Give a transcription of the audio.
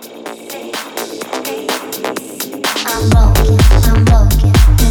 I'm broken, I'm broken.